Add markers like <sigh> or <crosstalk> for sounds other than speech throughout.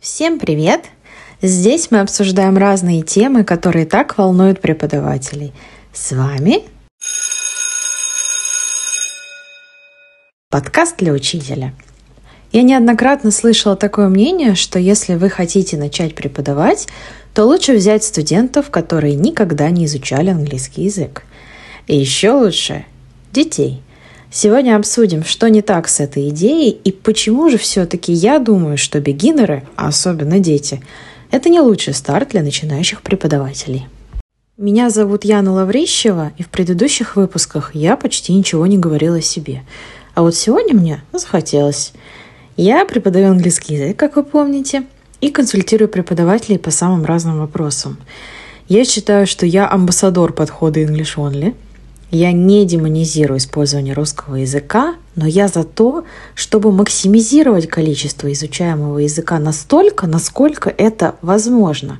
Всем привет! Здесь мы обсуждаем разные темы, которые так волнуют преподавателей. С вами подкаст для учителя. Я неоднократно слышала такое мнение, что если вы хотите начать преподавать, то лучше взять студентов, которые никогда не изучали английский язык. И еще лучше – детей – Сегодня обсудим, что не так с этой идеей и почему же все-таки я думаю, что бегинеры, а особенно дети, это не лучший старт для начинающих преподавателей. Меня зовут Яна Лаврищева, и в предыдущих выпусках я почти ничего не говорила о себе. А вот сегодня мне захотелось. Я преподаю английский язык, как вы помните, и консультирую преподавателей по самым разным вопросам. Я считаю, что я амбассадор подхода English Only – я не демонизирую использование русского языка, но я за то, чтобы максимизировать количество изучаемого языка настолько, насколько это возможно.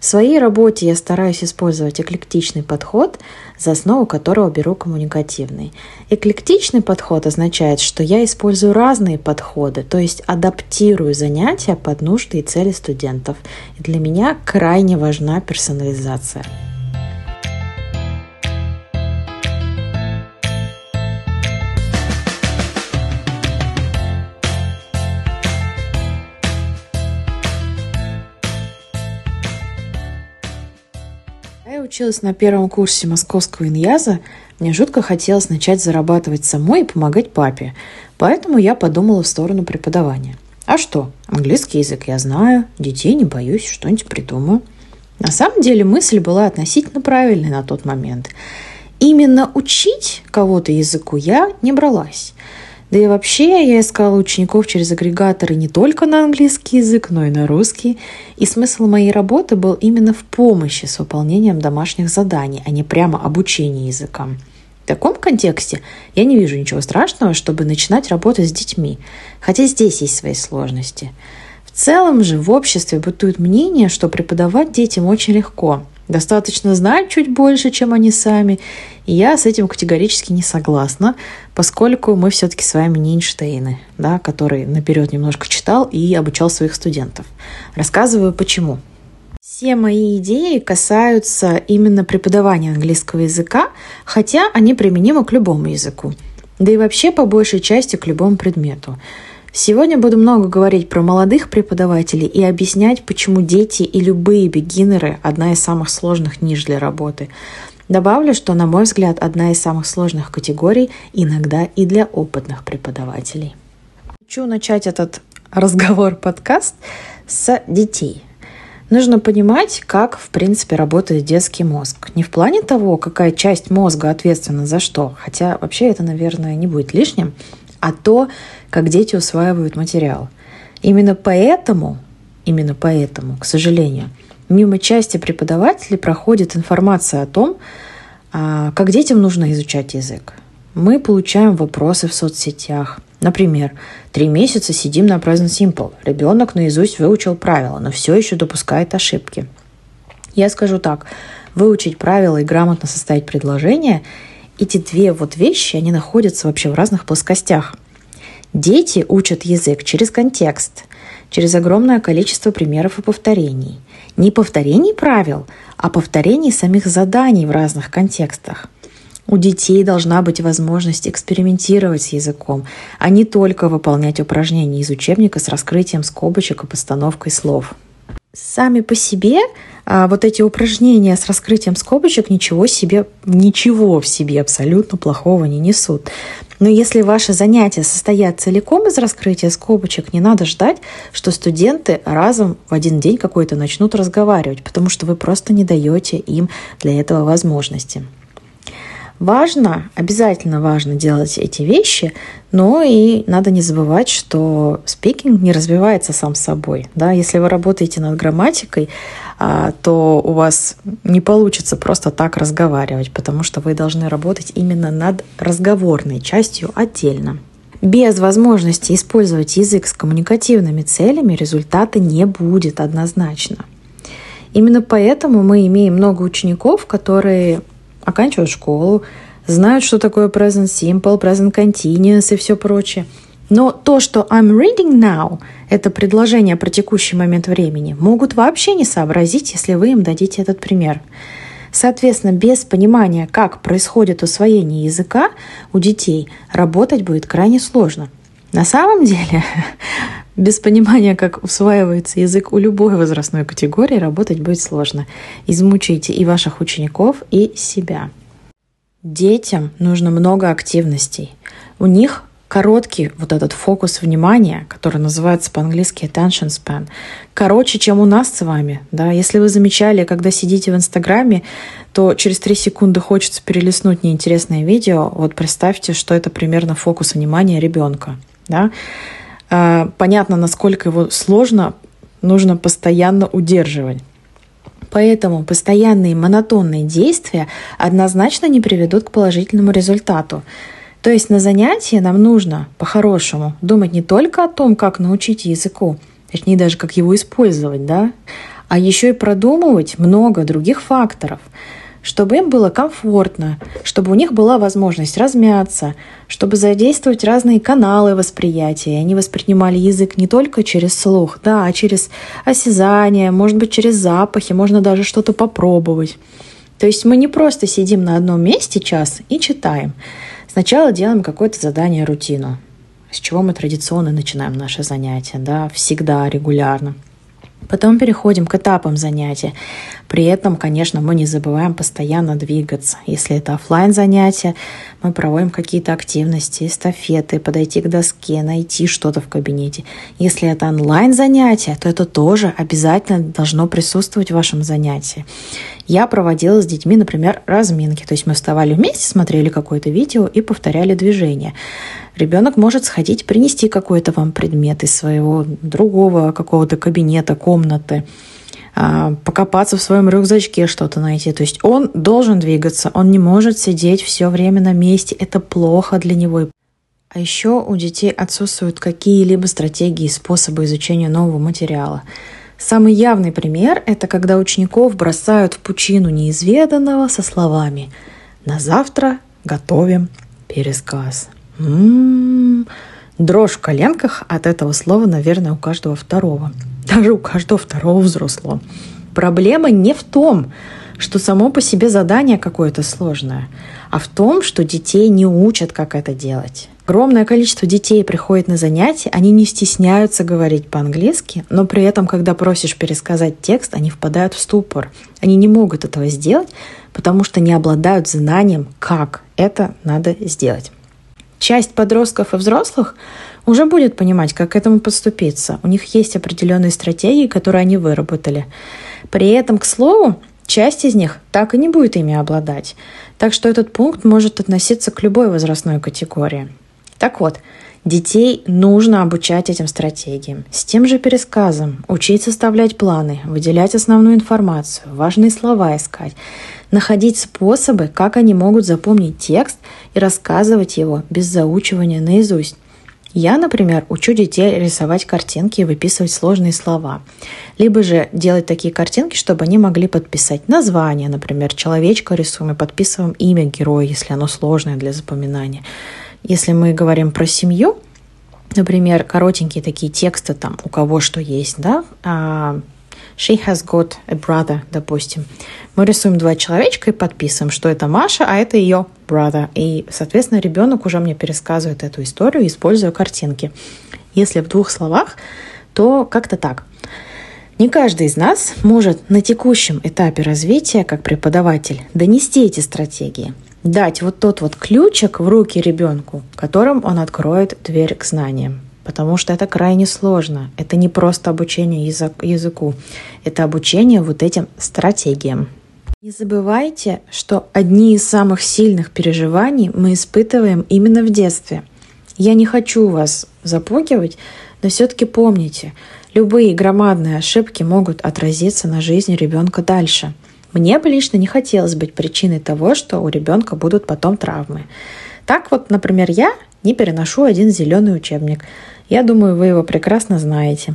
В своей работе я стараюсь использовать эклектичный подход, за основу которого беру коммуникативный. Эклектичный подход означает, что я использую разные подходы, то есть адаптирую занятия под нужды и цели студентов. И для меня крайне важна персонализация. Училась на первом курсе московского иньяза, мне жутко хотелось начать зарабатывать самой и помогать папе, поэтому я подумала в сторону преподавания. А что, английский язык я знаю, детей не боюсь, что-нибудь придумаю. На самом деле мысль была относительно правильной на тот момент. Именно учить кого-то языку я не бралась. Да и вообще я искала учеников через агрегаторы не только на английский язык, но и на русский. И смысл моей работы был именно в помощи с выполнением домашних заданий, а не прямо обучении языкам. В таком контексте я не вижу ничего страшного, чтобы начинать работать с детьми, хотя здесь есть свои сложности. В целом же в обществе бытует мнение, что преподавать детям очень легко – достаточно знать чуть больше, чем они сами. И я с этим категорически не согласна, поскольку мы все-таки с вами не Эйнштейны, да, который наперед немножко читал и обучал своих студентов. Рассказываю почему. Все мои идеи касаются именно преподавания английского языка, хотя они применимы к любому языку. Да и вообще по большей части к любому предмету. Сегодня буду много говорить про молодых преподавателей и объяснять, почему дети и любые бегинеры – одна из самых сложных ниш для работы. Добавлю, что, на мой взгляд, одна из самых сложных категорий иногда и для опытных преподавателей. Хочу начать этот разговор-подкаст <laughs> с детей. Нужно понимать, как, в принципе, работает детский мозг. Не в плане того, какая часть мозга ответственна за что, хотя вообще это, наверное, не будет лишним, а то, как дети усваивают материал. Именно поэтому, именно поэтому, к сожалению, мимо части преподавателей проходит информация о том, а, как детям нужно изучать язык. Мы получаем вопросы в соцсетях. Например, три месяца сидим на Present Simple. Ребенок наизусть выучил правила, но все еще допускает ошибки. Я скажу так, выучить правила и грамотно составить предложение эти две вот вещи, они находятся вообще в разных плоскостях. Дети учат язык через контекст, через огромное количество примеров и повторений. Не повторений правил, а повторений самих заданий в разных контекстах. У детей должна быть возможность экспериментировать с языком, а не только выполнять упражнения из учебника с раскрытием скобочек и постановкой слов. Сами по себе а вот эти упражнения с раскрытием скобочек ничего себе, ничего в себе абсолютно плохого не несут. Но если ваши занятия состоят целиком из раскрытия скобочек, не надо ждать, что студенты разом в один день какой-то начнут разговаривать, потому что вы просто не даете им для этого возможности. Важно, обязательно важно делать эти вещи, но и надо не забывать, что спикинг не развивается сам собой. Да? Если вы работаете над грамматикой, а, то у вас не получится просто так разговаривать, потому что вы должны работать именно над разговорной частью отдельно. Без возможности использовать язык с коммуникативными целями результата не будет однозначно. Именно поэтому мы имеем много учеников, которые оканчивают школу, знают, что такое present simple, present continuous и все прочее, Но то, что I'm reading now, это предложение про текущий момент времени, могут вообще не сообразить, если вы им дадите этот пример. Соответственно, без понимания, как происходит усвоение языка у детей, работать будет крайне сложно. На самом деле, <laughs> без понимания, как усваивается язык у любой возрастной категории, работать будет сложно. Измучаете и ваших учеников, и себя. Детям нужно много активностей. У них короткий вот этот фокус внимания, который называется по-английски attention span, короче, чем у нас с вами. Да? Если вы замечали, когда сидите в Инстаграме, то через три секунды хочется перелистнуть неинтересное видео. Вот представьте, что это примерно фокус внимания ребенка. Да? А, понятно, насколько его сложно нужно постоянно удерживать. Поэтому постоянные монотонные действия однозначно не приведут к положительному результату. То есть на занятии нам нужно, по-хорошему, думать не только о том, как научить языку, точнее даже как его использовать, да, а еще и продумывать много других факторов – чтобы им было комфортно, чтобы у них была возможность размяться, чтобы задействовать разные каналы восприятия. Они воспринимали язык не только через слух, да, а через осязание, может быть, через запахи, можно даже что-то попробовать. То есть мы не просто сидим на одном месте час и читаем. Сначала делаем какое-то задание, рутину, с чего мы традиционно начинаем наше занятие, да, всегда, регулярно. Потом переходим к этапам занятия. При этом, конечно, мы не забываем постоянно двигаться. Если это офлайн занятия, мы проводим какие-то активности, эстафеты, подойти к доске, найти что-то в кабинете. Если это онлайн занятия, то это тоже обязательно должно присутствовать в вашем занятии. Я проводила с детьми, например, разминки. То есть мы вставали вместе, смотрели какое-то видео и повторяли движение. Ребенок может сходить, принести какой-то вам предмет из своего другого какого-то кабинета, комнаты, а, покопаться в своем рюкзачке, что-то найти. То есть он должен двигаться, он не может сидеть все время на месте. Это плохо для него. А еще у детей отсутствуют какие-либо стратегии и способы изучения нового материала. Самый явный пример – это когда учеников бросают в пучину неизведанного со словами «На завтра готовим пересказ». М-м-м. Дрожь в коленках от этого слова, наверное, у каждого второго. Даже у каждого второго взрослого. Проблема не в том, что само по себе задание какое-то сложное, а в том, что детей не учат, как это делать. Огромное количество детей приходит на занятия, они не стесняются говорить по-английски, но при этом, когда просишь пересказать текст, они впадают в ступор. Они не могут этого сделать, потому что не обладают знанием, как это надо сделать часть подростков и взрослых уже будет понимать, как к этому подступиться. У них есть определенные стратегии, которые они выработали. При этом, к слову, часть из них так и не будет ими обладать. Так что этот пункт может относиться к любой возрастной категории. Так вот, детей нужно обучать этим стратегиям. С тем же пересказом, учить составлять планы, выделять основную информацию, важные слова искать, находить способы, как они могут запомнить текст и рассказывать его без заучивания наизусть. Я, например, учу детей рисовать картинки и выписывать сложные слова. Либо же делать такие картинки, чтобы они могли подписать название, например, человечка рисуем и подписываем имя героя, если оно сложное для запоминания. Если мы говорим про семью, например, коротенькие такие тексты там, у кого что есть, да, а, She has got a brother, допустим. Мы рисуем два человечка и подписываем, что это Маша, а это ее brother. И, соответственно, ребенок уже мне пересказывает эту историю, используя картинки. Если в двух словах, то как-то так. Не каждый из нас может на текущем этапе развития, как преподаватель, донести эти стратегии, дать вот тот вот ключик в руки ребенку, которым он откроет дверь к знаниям потому что это крайне сложно. Это не просто обучение язык, языку, это обучение вот этим стратегиям. Не забывайте, что одни из самых сильных переживаний мы испытываем именно в детстве. Я не хочу вас запугивать, но все-таки помните, любые громадные ошибки могут отразиться на жизни ребенка дальше. Мне бы лично не хотелось быть причиной того, что у ребенка будут потом травмы. Так вот, например, я не переношу один зеленый учебник. Я думаю, вы его прекрасно знаете.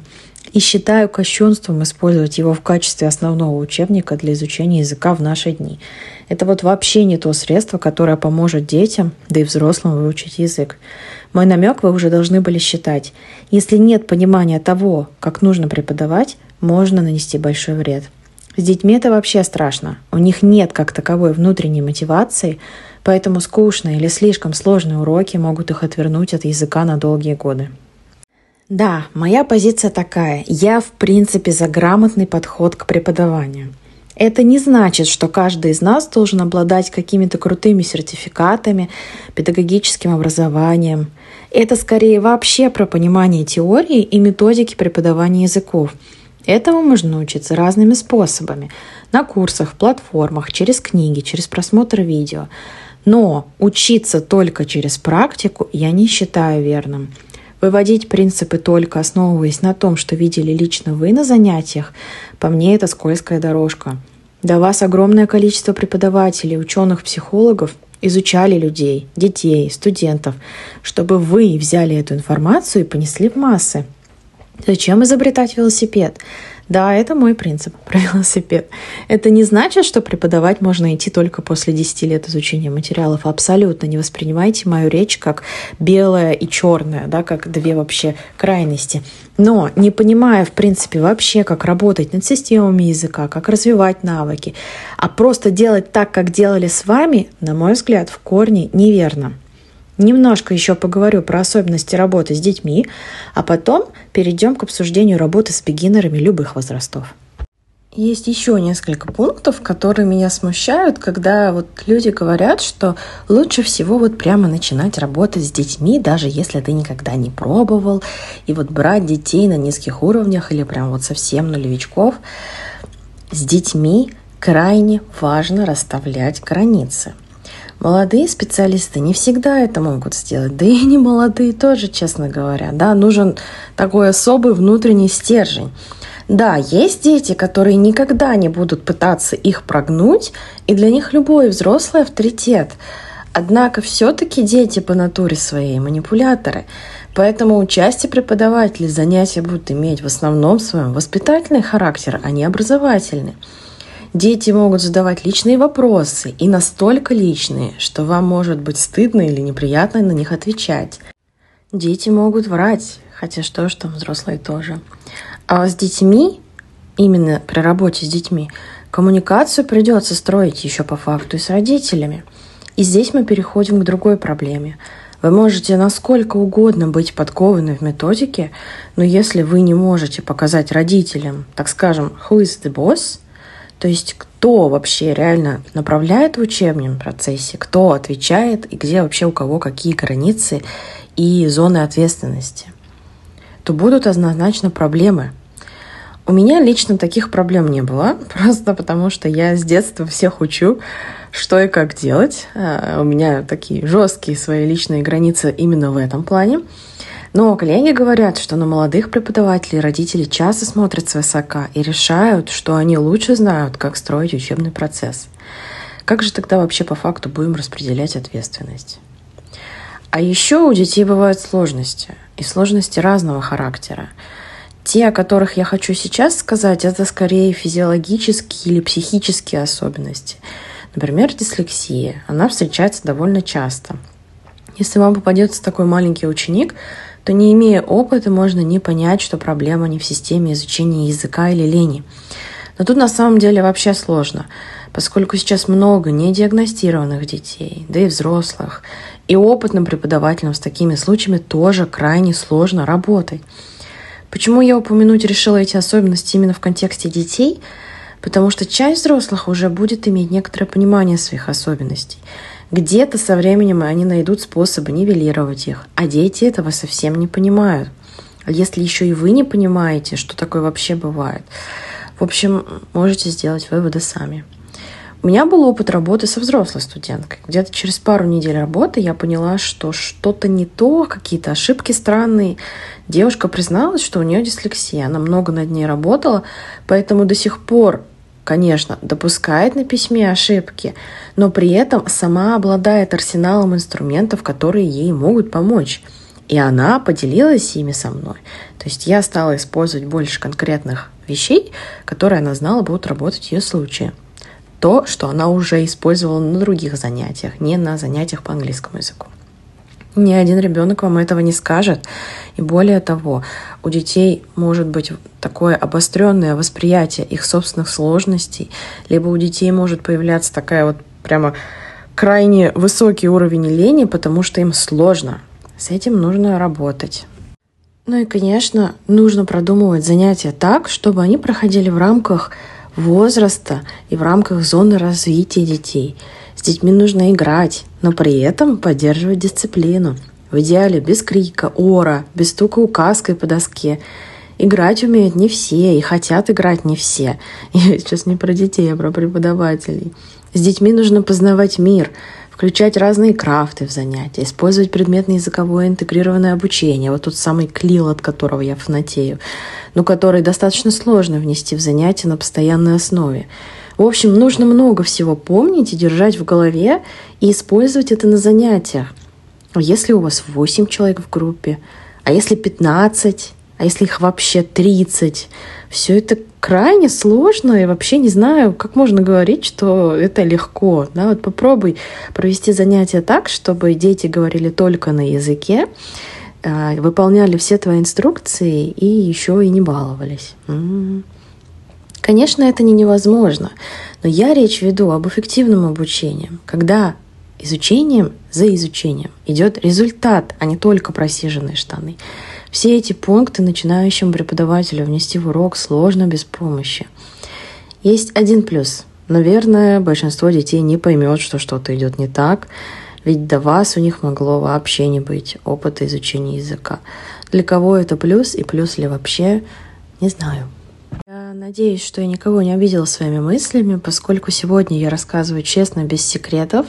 и считаю кощунством использовать его в качестве основного учебника для изучения языка в наши дни. Это вот вообще не то средство, которое поможет детям, да и взрослым выучить язык. Мой намек вы уже должны были считать. Если нет понимания того, как нужно преподавать, можно нанести большой вред. С детьми это вообще страшно. У них нет как таковой внутренней мотивации, поэтому скучные или слишком сложные уроки могут их отвернуть от языка на долгие годы. Да, моя позиция такая. Я, в принципе, за грамотный подход к преподаванию. Это не значит, что каждый из нас должен обладать какими-то крутыми сертификатами, педагогическим образованием. Это скорее вообще про понимание теории и методики преподавания языков. Этому можно научиться разными способами. На курсах, платформах, через книги, через просмотр видео. Но учиться только через практику я не считаю верным. Выводить принципы только основываясь на том, что видели лично вы на занятиях, по мне это скользкая дорожка. До вас огромное количество преподавателей, ученых, психологов изучали людей, детей, студентов, чтобы вы взяли эту информацию и понесли в массы. Зачем изобретать велосипед? Да, это мой принцип про велосипед. Это не значит, что преподавать можно идти только после 10 лет изучения материалов. Абсолютно не воспринимайте мою речь как белое и черное, да, как две вообще крайности. Но не понимая, в принципе, вообще, как работать над системами языка, как развивать навыки, а просто делать так, как делали с вами, на мой взгляд, в корне неверно. Немножко еще поговорю про особенности работы с детьми, а потом перейдем к обсуждению работы с бегинерами любых возрастов. Есть еще несколько пунктов, которые меня смущают, когда вот люди говорят, что лучше всего вот прямо начинать работать с детьми, даже если ты никогда не пробовал, и вот брать детей на низких уровнях или прям вот совсем нулевичков. С детьми крайне важно расставлять границы – Молодые специалисты не всегда это могут сделать, да и не молодые тоже, честно говоря. Да, нужен такой особый внутренний стержень. Да, есть дети, которые никогда не будут пытаться их прогнуть, и для них любой взрослый авторитет. Однако все-таки дети по натуре своей манипуляторы. Поэтому участие преподавателей занятия будут иметь в основном своем воспитательный характер, а не образовательный. Дети могут задавать личные вопросы, и настолько личные, что вам может быть стыдно или неприятно на них отвечать. Дети могут врать, хотя что ж там, взрослые тоже. А с детьми, именно при работе с детьми, коммуникацию придется строить еще по факту и с родителями. И здесь мы переходим к другой проблеме. Вы можете насколько угодно быть подкованы в методике, но если вы не можете показать родителям, так скажем, who is the boss, то есть кто вообще реально направляет в учебном процессе, кто отвечает и где вообще у кого какие границы и зоны ответственности, то будут однозначно проблемы. У меня лично таких проблем не было, <laughs> просто потому что я с детства всех учу, что и как делать. А, у меня такие жесткие свои личные границы именно в этом плане. Но коллеги говорят, что на молодых преподавателей родители часто смотрят свысока и решают, что они лучше знают, как строить учебный процесс. Как же тогда вообще по факту будем распределять ответственность? А еще у детей бывают сложности, и сложности разного характера. Те, о которых я хочу сейчас сказать, это скорее физиологические или психические особенности. Например, дислексия. Она встречается довольно часто. Если вам попадется такой маленький ученик, то не имея опыта, можно не понять, что проблема не в системе изучения языка или лени. Но тут на самом деле вообще сложно, поскольку сейчас много недиагностированных детей, да и взрослых, и опытным преподавателям с такими случаями тоже крайне сложно работать. Почему я упомянуть решила эти особенности именно в контексте детей? Потому что часть взрослых уже будет иметь некоторое понимание своих особенностей – где-то со временем они найдут способы нивелировать их, а дети этого совсем не понимают. Если еще и вы не понимаете, что такое вообще бывает, в общем, можете сделать выводы сами. У меня был опыт работы со взрослой студенткой. Где-то через пару недель работы я поняла, что что-то не то, какие-то ошибки странные. Девушка призналась, что у нее дислексия. Она много над ней работала, поэтому до сих пор конечно, допускает на письме ошибки, но при этом сама обладает арсеналом инструментов, которые ей могут помочь. И она поделилась ими со мной. То есть я стала использовать больше конкретных вещей, которые она знала будут работать в ее случае. То, что она уже использовала на других занятиях, не на занятиях по английскому языку. Ни один ребенок вам этого не скажет. И более того, у детей может быть такое обостренное восприятие их собственных сложностей, либо у детей может появляться такая вот прямо крайне высокий уровень лени, потому что им сложно. С этим нужно работать. Ну и, конечно, нужно продумывать занятия так, чтобы они проходили в рамках возраста и в рамках зоны развития детей. С детьми нужно играть, но при этом поддерживать дисциплину. В идеале без крика, ора, без стука указкой по доске. Играть умеют не все и хотят играть не все. <laughs> Я сейчас не про детей, а про преподавателей. С детьми нужно познавать мир, включать разные крафты в занятия, использовать предметно-языковое интегрированное обучение, вот тот самый клил, от которого я фанатею, но который достаточно сложно внести в занятия на постоянной основе. В общем, нужно много всего помнить и держать в голове и использовать это на занятиях. Если у вас 8 человек в группе, а если 15, а если их вообще 30, все это крайне сложно, и вообще не знаю, как можно говорить, что это легко. Да? Вот попробуй провести занятия так, чтобы дети говорили только на языке, а, выполняли все твои инструкции и еще и не баловались. Конечно, это не невозможно, но я речь веду об эффективном обучении, когда изучением за изучением идет результат, а не только просиженные штаны. Все эти пункты начинающему преподавателю внести в урок сложно без помощи. Есть один плюс. Наверное, большинство детей не поймет, что что-то идет не так, ведь до вас у них могло вообще не быть опыта изучения языка. Для кого это плюс и плюс ли вообще, не знаю. Я надеюсь, что я никого не обидела своими мыслями, поскольку сегодня я рассказываю честно, без секретов.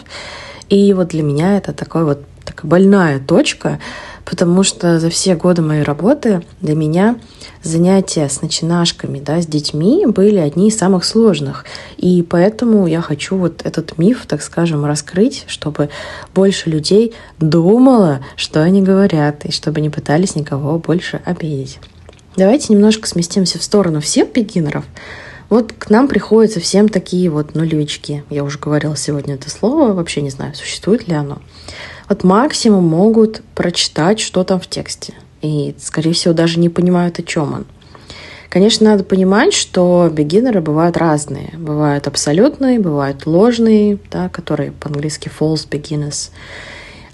И вот для меня это такой вот такая больная точка, потому что за все годы моей работы для меня занятия с начинашками, да, с детьми были одни из самых сложных. И поэтому я хочу вот этот миф, так скажем, раскрыть, чтобы больше людей думало, что они говорят, и чтобы не пытались никого больше обидеть. Давайте немножко сместимся в сторону всех бегинеров. Вот к нам приходят совсем такие вот нулевички. Я уже говорила сегодня это слово, вообще не знаю, существует ли оно вот максимум могут прочитать, что там в тексте. И, скорее всего, даже не понимают, о чем он. Конечно, надо понимать, что бегинеры бывают разные. Бывают абсолютные, бывают ложные, да, которые по-английски false beginners.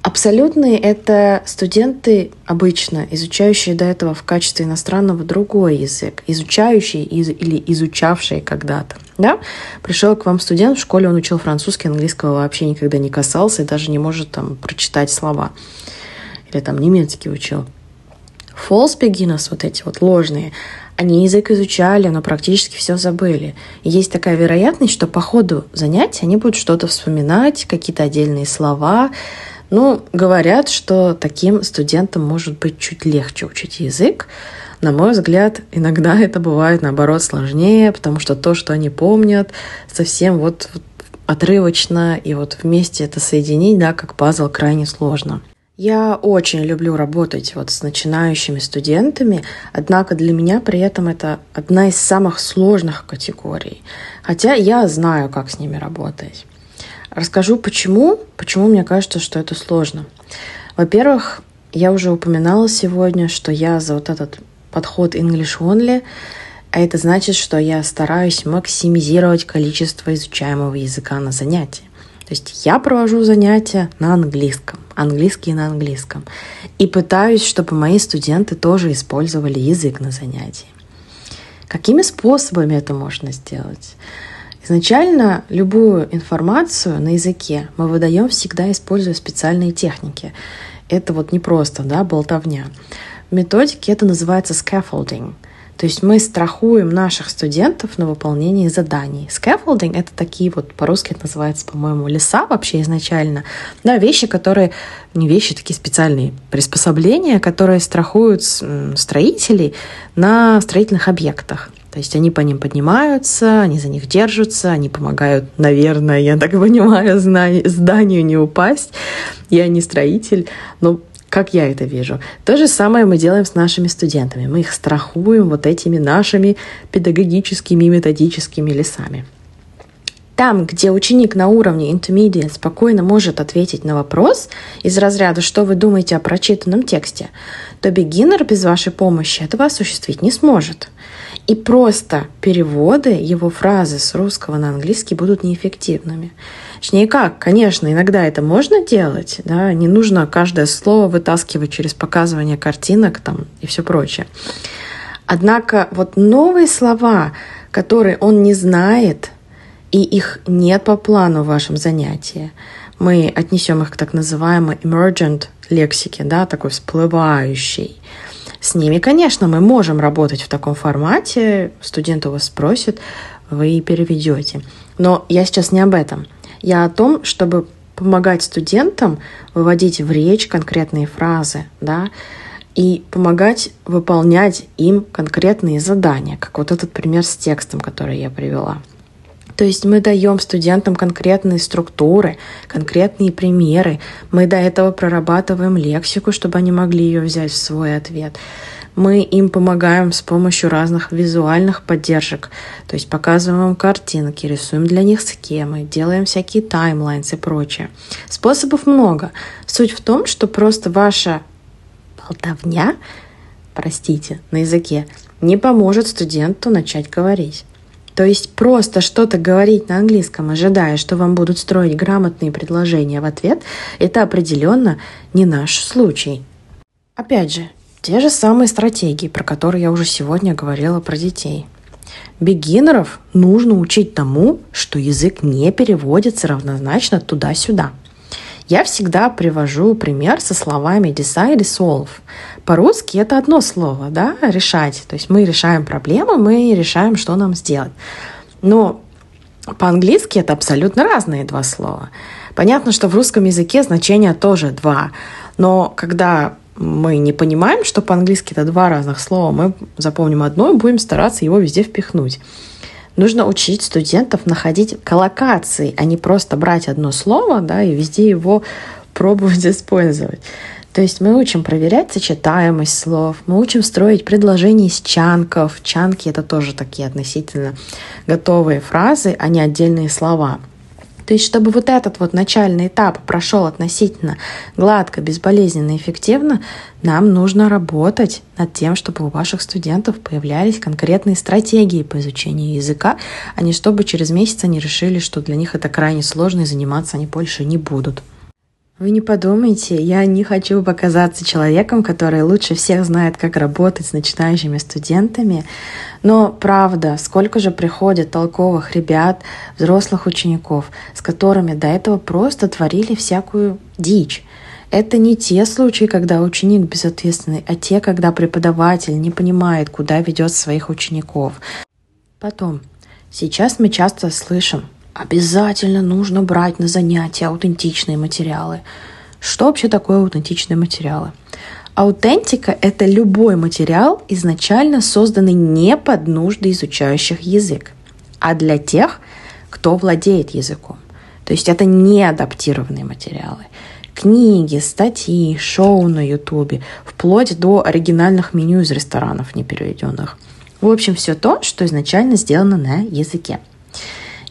Абсолютные — это студенты обычно, изучающие до этого в качестве иностранного другой язык, изучающие из, или изучавшие когда-то. Да? Пришел к вам студент в школе, он учил французский, английского вообще никогда не касался и даже не может там прочитать слова. Или там немецкий учил. False beginners, вот эти вот ложные, они язык изучали, но практически все забыли. И есть такая вероятность, что по ходу занятий они будут что-то вспоминать, какие-то отдельные слова, ну, говорят, что таким студентам может быть чуть легче учить язык. На мой взгляд, иногда это бывает, наоборот, сложнее, потому что то, что они помнят, совсем вот отрывочно, и вот вместе это соединить, да, как пазл, крайне сложно. Я очень люблю работать вот с начинающими студентами, однако для меня при этом это одна из самых сложных категорий. Хотя я знаю, как с ними работать. Расскажу почему, почему мне кажется, что это сложно. Во-первых, я уже упоминала сегодня, что я за вот этот подход English Only, а это значит, что я стараюсь максимизировать количество изучаемого языка на занятии. То есть я провожу занятия на английском, английский на английском, и пытаюсь, чтобы мои студенты тоже использовали язык на занятии. Какими способами это можно сделать? Изначально любую информацию на языке мы выдаем всегда используя специальные техники. Это вот не просто да, болтовня. В методике это называется scaffolding. То есть мы страхуем наших студентов на выполнение заданий. Scaffolding — это такие вот, по-русски это называется, по-моему, леса вообще изначально. Да, вещи, которые, не вещи, такие специальные приспособления, которые страхуют строителей на строительных объектах. То есть они по ним поднимаются, они за них держатся, они помогают, наверное, я так понимаю, зданию не упасть. Я не строитель, но как я это вижу. То же самое мы делаем с нашими студентами. Мы их страхуем вот этими нашими педагогическими и методическими лесами. Там, где ученик на уровне intermediate спокойно может ответить на вопрос из разряда «Что вы думаете о прочитанном тексте?», то beginner без вашей помощи этого осуществить не сможет. И просто переводы его фразы с русского на английский будут неэффективными. Точнее как, конечно, иногда это можно делать, да, не нужно каждое слово вытаскивать через показывание картинок там и все прочее. Однако вот новые слова, которые он не знает, и их нет по плану в вашем занятии, мы отнесем их к так называемой emergent лексике, да, такой всплывающей. С ними, конечно, мы можем работать в таком формате. Студент у вас спросит, вы переведете. Но я сейчас не об этом – я о том, чтобы помогать студентам выводить в речь конкретные фразы, да, и помогать выполнять им конкретные задания, как вот этот пример с текстом, который я привела. То есть мы даем студентам конкретные структуры, конкретные примеры. Мы до этого прорабатываем лексику, чтобы они могли ее взять в свой ответ мы им помогаем с помощью разных визуальных поддержек. То есть показываем картинки, рисуем для них схемы, делаем всякие таймлайнс и прочее. Способов много. Суть в том, что просто ваша болтовня, простите, на языке, не поможет студенту начать говорить. То есть просто что-то говорить на английском, ожидая, что вам будут строить грамотные предложения в ответ, это определенно не наш случай. Опять же, те же самые стратегии, про которые я уже сегодня говорила про детей. Бегинеров нужно учить тому, что язык не переводится равнозначно туда-сюда. Я всегда привожу пример со словами decide и solve. По-русски это одно слово, да, решать. То есть мы решаем проблему, мы решаем, что нам сделать. Но по-английски это абсолютно разные два слова. Понятно, что в русском языке значения тоже два. Но когда мы не понимаем, что по-английски это два разных слова, мы запомним одно и будем стараться его везде впихнуть. Нужно учить студентов находить коллокации, а не просто брать одно слово да, и везде его пробовать <laughs> использовать. То есть мы учим проверять сочетаемость слов, мы учим строить предложения из чанков. Чанки — это тоже такие относительно готовые фразы, а не отдельные слова. То есть, чтобы вот этот вот начальный этап прошел относительно гладко, безболезненно, эффективно, нам нужно работать над тем, чтобы у ваших студентов появлялись конкретные стратегии по изучению языка, а не чтобы через месяц они решили, что для них это крайне сложно и заниматься они больше не будут. Вы не подумайте, я не хочу показаться человеком, который лучше всех знает, как работать с начинающими студентами, но правда, сколько же приходит толковых ребят, взрослых учеников, с которыми до этого просто творили всякую дичь. Это не те случаи, когда ученик безответственный, а те, когда преподаватель не понимает, куда ведет своих учеников. Потом, сейчас мы часто слышим, Обязательно нужно брать на занятия аутентичные материалы. Что вообще такое аутентичные материалы? Аутентика – это любой материал, изначально созданный не под нужды изучающих язык, а для тех, кто владеет языком. То есть это не адаптированные материалы. Книги, статьи, шоу на ютубе, вплоть до оригинальных меню из ресторанов непереведенных. В общем, все то, что изначально сделано на языке.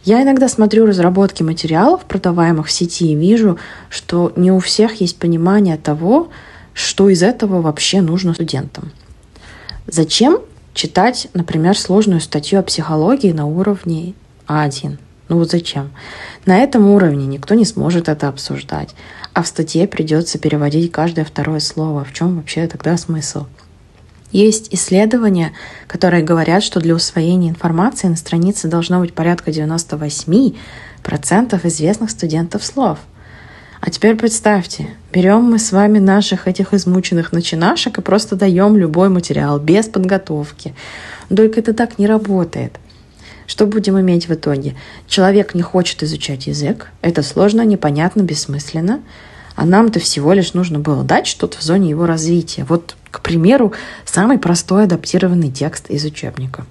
Я иногда смотрю разработки материалов, продаваемых в сети, и вижу, что не у всех есть понимание того, что из этого вообще нужно студентам. Зачем читать, например, сложную статью о психологии на уровне А1? Ну вот зачем? На этом уровне никто не сможет это обсуждать, а в статье придется переводить каждое второе слово. В чем вообще тогда смысл? Есть исследования, которые говорят, что для усвоения информации на странице должно быть порядка 98% известных студентов слов. А теперь представьте, берем мы с вами наших этих измученных начинашек и просто даем любой материал без подготовки. Только это так не работает. Что будем иметь в итоге? Человек не хочет изучать язык, это сложно, непонятно, бессмысленно, а нам-то всего лишь нужно было дать что-то в зоне его развития. Вот к примеру, самый простой адаптированный текст из учебника.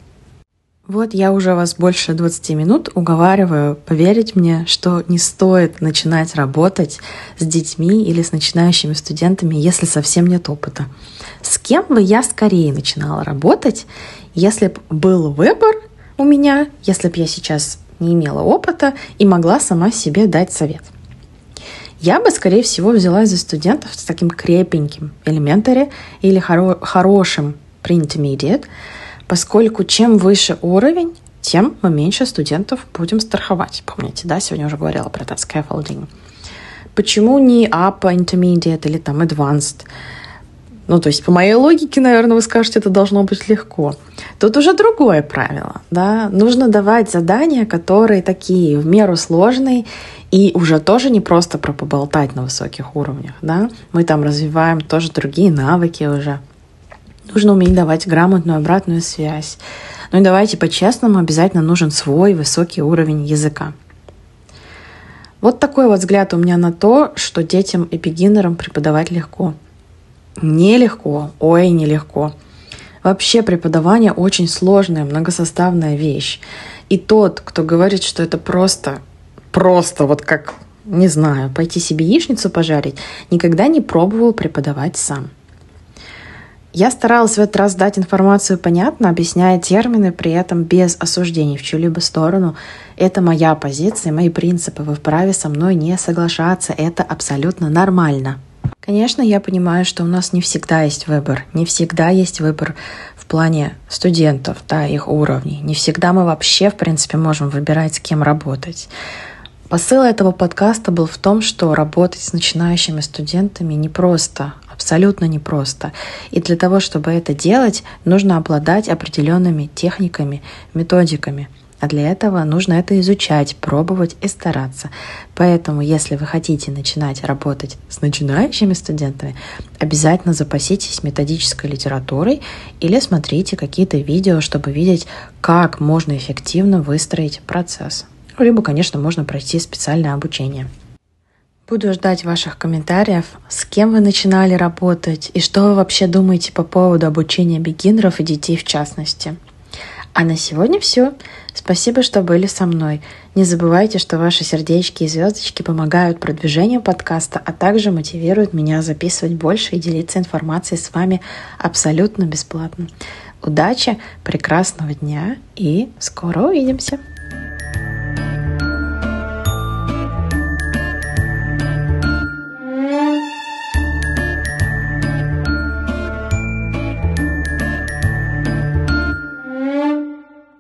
Вот я уже вас больше 20 минут уговариваю поверить мне, что не стоит начинать работать с детьми или с начинающими студентами, если совсем нет опыта. С кем бы я скорее начинала работать, если бы был выбор у меня, если бы я сейчас не имела опыта и могла сама себе дать совет. Я бы, скорее всего, взялась за студентов с таким крепеньким элементаре или хоро- хорошим pre-intermediate, поскольку чем выше уровень, тем мы меньше студентов будем страховать. Помните, да, сегодня уже говорила про этот scaffolding. Почему не upper intermediate или там advanced? Ну, то есть, по моей логике, наверное, вы скажете, это должно быть легко. Тут уже другое правило, да. Нужно давать задания, которые такие в меру сложные и уже тоже не просто про поболтать на высоких уровнях, да. Мы там развиваем тоже другие навыки уже. Нужно уметь давать грамотную обратную связь. Ну и давайте по-честному, обязательно нужен свой высокий уровень языка. Вот такой вот взгляд у меня на то, что детям и бегинерам преподавать легко. Нелегко, ой, нелегко. Вообще преподавание очень сложная, многосоставная вещь. И тот, кто говорит, что это просто, просто вот как, не знаю, пойти себе яичницу пожарить, никогда не пробовал преподавать сам. Я старалась в этот раз дать информацию понятно, объясняя термины, при этом без осуждений в чью-либо сторону. Это моя позиция, мои принципы. Вы вправе со мной не соглашаться. Это абсолютно нормально. Конечно, я понимаю, что у нас не всегда есть выбор. Не всегда есть выбор в плане студентов, да, их уровней. Не всегда мы вообще, в принципе, можем выбирать, с кем работать. Посыл этого подкаста был в том, что работать с начинающими студентами непросто, абсолютно непросто. И для того, чтобы это делать, нужно обладать определенными техниками, методиками. А для этого нужно это изучать, пробовать и стараться. Поэтому, если вы хотите начинать работать с начинающими студентами, обязательно запаситесь методической литературой или смотрите какие-то видео, чтобы видеть, как можно эффективно выстроить процесс. Либо, конечно, можно пройти специальное обучение. Буду ждать ваших комментариев, с кем вы начинали работать и что вы вообще думаете по поводу обучения бегинеров и детей в частности. А на сегодня все. Спасибо, что были со мной. Не забывайте, что ваши сердечки и звездочки помогают продвижению подкаста, а также мотивируют меня записывать больше и делиться информацией с вами абсолютно бесплатно. Удачи, прекрасного дня и скоро увидимся!